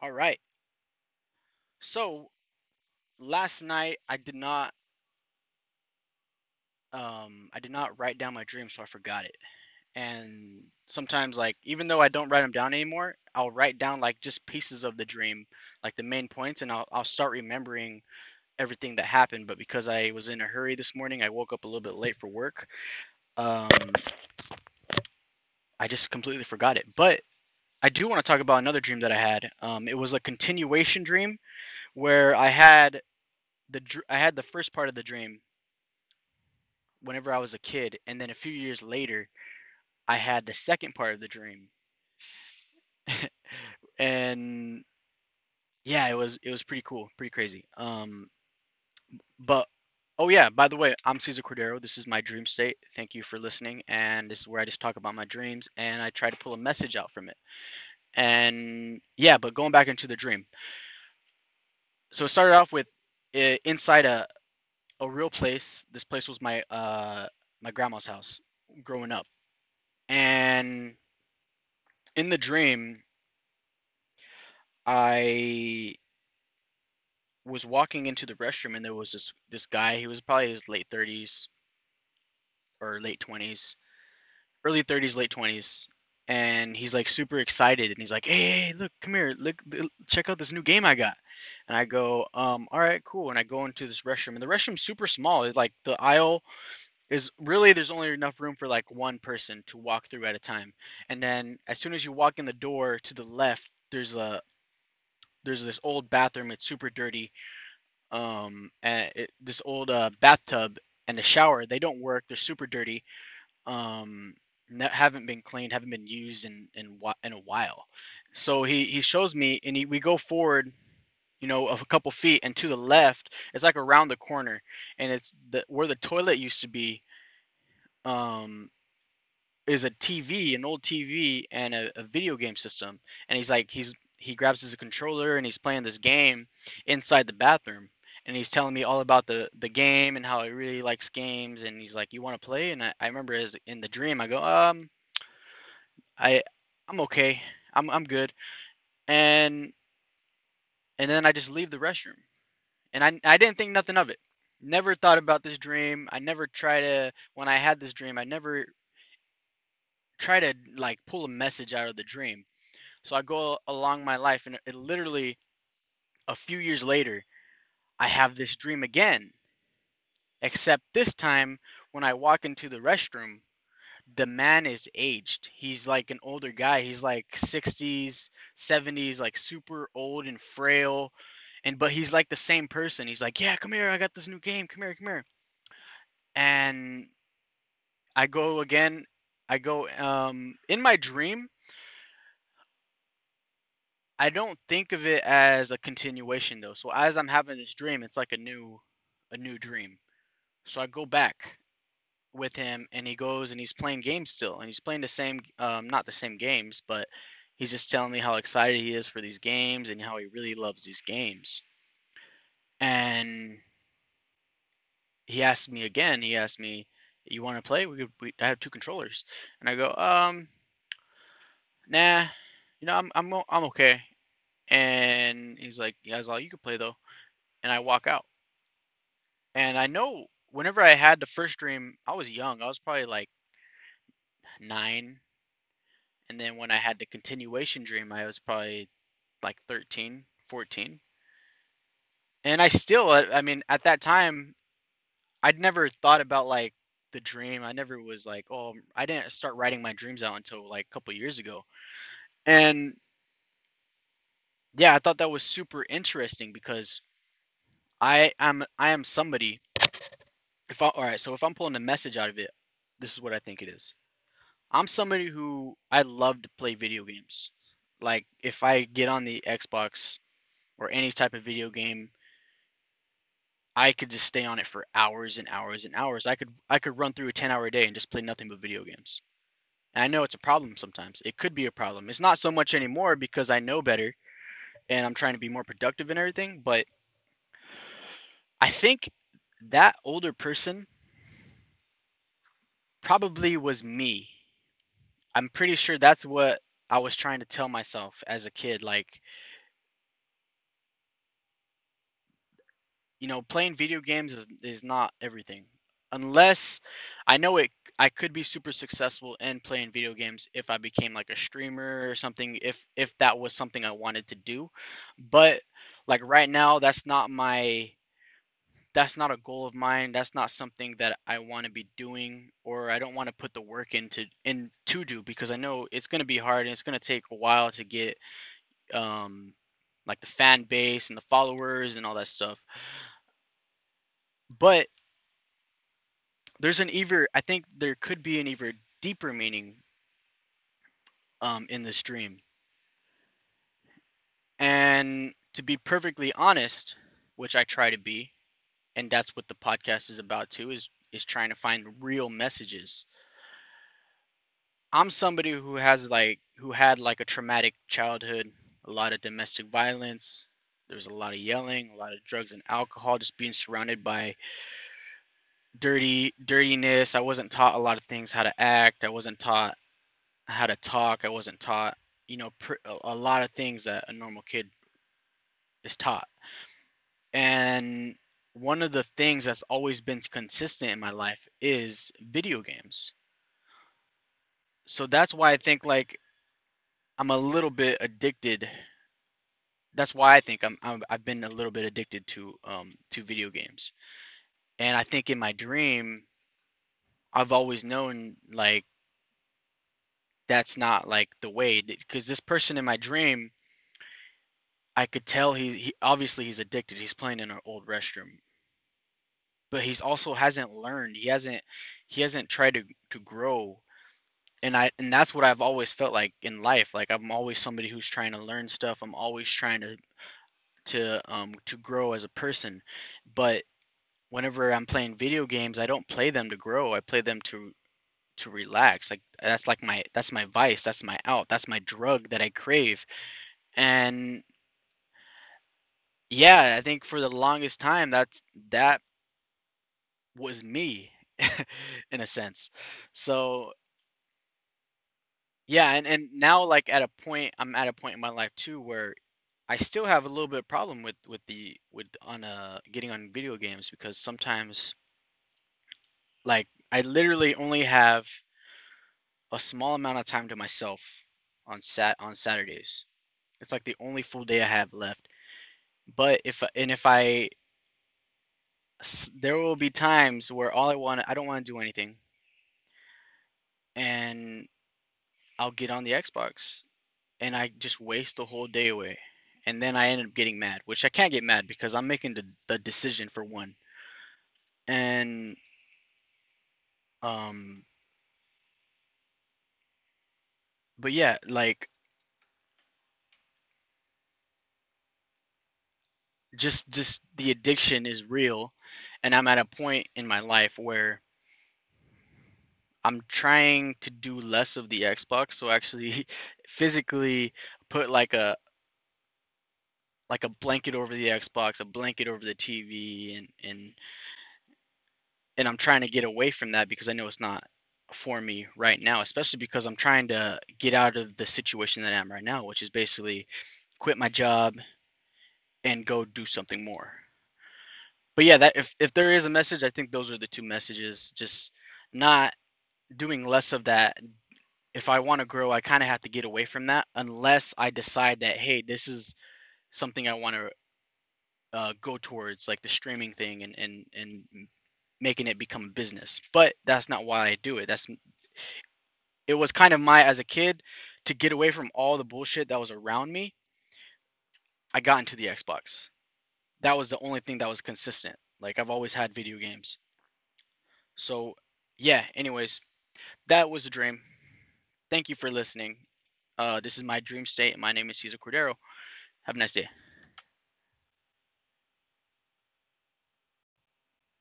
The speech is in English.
All right. So last night I did not um I did not write down my dream, so I forgot it. And sometimes like even though I don't write them down anymore, I'll write down like just pieces of the dream, like the main points, and I'll I'll start remembering everything that happened. But because I was in a hurry this morning, I woke up a little bit late for work. Um, I just completely forgot it. But I do want to talk about another dream that I had. Um, it was a continuation dream where I had the I had the first part of the dream whenever I was a kid, and then a few years later, I had the second part of the dream. and yeah, it was it was pretty cool, pretty crazy. Um, but oh yeah, by the way, I'm Cesar Cordero. This is my dream state. Thank you for listening, and this is where I just talk about my dreams and I try to pull a message out from it. And yeah, but going back into the dream. So it started off with uh, inside a a real place. This place was my uh my grandma's house growing up. And in the dream, I was walking into the restroom and there was this this guy. He was probably his late 30s or late 20s, early 30s, late 20s. And he's like super excited and he's like, "Hey, hey, look, come here. Look, check out this new game I got." And I go, um, all right, cool. And I go into this restroom, and the restroom's super small. It's like the aisle is really there's only enough room for like one person to walk through at a time. And then as soon as you walk in the door to the left, there's a there's this old bathroom. It's super dirty. Um, and it, this old uh, bathtub and the shower they don't work. They're super dirty. Um, that haven't been cleaned, haven't been used in in in a while. So he he shows me, and he, we go forward you know, of a couple feet, and to the left, it's like around the corner, and it's the where the toilet used to be. Um, is a TV, an old TV, and a, a video game system. And he's like, he's he grabs his controller and he's playing this game inside the bathroom. And he's telling me all about the the game and how he really likes games. And he's like, "You want to play?" And I, I remember as in the dream, I go, "Um, I I'm okay. I'm I'm good." And and then I just leave the restroom. And I I didn't think nothing of it. Never thought about this dream. I never try to when I had this dream, I never try to like pull a message out of the dream. So I go along my life and it literally a few years later I have this dream again. Except this time when I walk into the restroom, the man is aged. He's like an older guy. He's like 60s, 70s, like super old and frail. And but he's like the same person. He's like, "Yeah, come here. I got this new game. Come here, come here." And I go again. I go um in my dream. I don't think of it as a continuation though. So as I'm having this dream, it's like a new a new dream. So I go back with him and he goes and he's playing games still and he's playing the same um, not the same games but he's just telling me how excited he is for these games and how he really loves these games and he asked me again he asked me you want to play we could we, i have two controllers and i go um nah you know i'm i'm, I'm okay and he's like yeah all you can play though and i walk out and i know whenever I had the first dream, I was young. I was probably like nine. And then when I had the continuation dream, I was probably like 13, 14. And I still, I mean, at that time, I'd never thought about like the dream. I never was like, oh, I didn't start writing my dreams out until like a couple years ago. And yeah, I thought that was super interesting because I am I am somebody if I all right, so if I'm pulling a message out of it, this is what I think it is. I'm somebody who I love to play video games. Like if I get on the Xbox or any type of video game, I could just stay on it for hours and hours and hours. I could I could run through a 10-hour day and just play nothing but video games. And I know it's a problem sometimes. It could be a problem. It's not so much anymore because I know better and I'm trying to be more productive and everything, but I think that older person probably was me. I'm pretty sure that's what I was trying to tell myself as a kid like you know, playing video games is, is not everything. Unless I know it I could be super successful in playing video games if I became like a streamer or something if if that was something I wanted to do. But like right now that's not my that's not a goal of mine. That's not something that I want to be doing or I don't want to put the work into in to do because I know it's going to be hard and it's going to take a while to get um like the fan base and the followers and all that stuff. But there's an even I think there could be an even deeper meaning um, in this dream. And to be perfectly honest, which I try to be, and that's what the podcast is about too, is is trying to find real messages. I'm somebody who has like who had like a traumatic childhood, a lot of domestic violence. There was a lot of yelling, a lot of drugs and alcohol, just being surrounded by dirty dirtiness. I wasn't taught a lot of things how to act. I wasn't taught how to talk. I wasn't taught, you know, pr- a lot of things that a normal kid is taught. And one of the things that's always been consistent in my life is video games. So that's why I think like I'm a little bit addicted. That's why I think I'm, I'm I've been a little bit addicted to um to video games. And I think in my dream I've always known like that's not like the way because this person in my dream I could tell he, he obviously he's addicted. He's playing in an old restroom. But he's also hasn't learned. He hasn't he hasn't tried to to grow. And I and that's what I've always felt like in life. Like I'm always somebody who's trying to learn stuff. I'm always trying to to um to grow as a person. But whenever I'm playing video games, I don't play them to grow. I play them to to relax. Like that's like my that's my vice, that's my out, that's my drug that I crave. And yeah, I think for the longest time that's that was me in a sense. So yeah, and and now like at a point I'm at a point in my life too where I still have a little bit of problem with with the with on uh getting on video games because sometimes like I literally only have a small amount of time to myself on sat on Saturdays. It's like the only full day I have left. But if and if I there will be times where all I want I don't want to do anything and I'll get on the Xbox and I just waste the whole day away. And then I end up getting mad, which I can't get mad because I'm making the, the decision for one. And um but yeah, like just just the addiction is real and I'm at a point in my life where I'm trying to do less of the Xbox, so actually physically put like a like a blanket over the Xbox, a blanket over the TV and and and I'm trying to get away from that because I know it's not for me right now, especially because I'm trying to get out of the situation that I'm right now, which is basically quit my job and go do something more. But yeah, that if if there is a message, I think those are the two messages. Just not doing less of that. If I want to grow, I kind of have to get away from that unless I decide that hey, this is something I want to uh, go towards, like the streaming thing and and and making it become a business. But that's not why I do it. That's it was kind of my as a kid to get away from all the bullshit that was around me. I got into the Xbox. That was the only thing that was consistent. Like I've always had video games. So, yeah, anyways, that was a dream. Thank you for listening. Uh, this is my dream state. My name is Cesar Cordero. Have a nice day.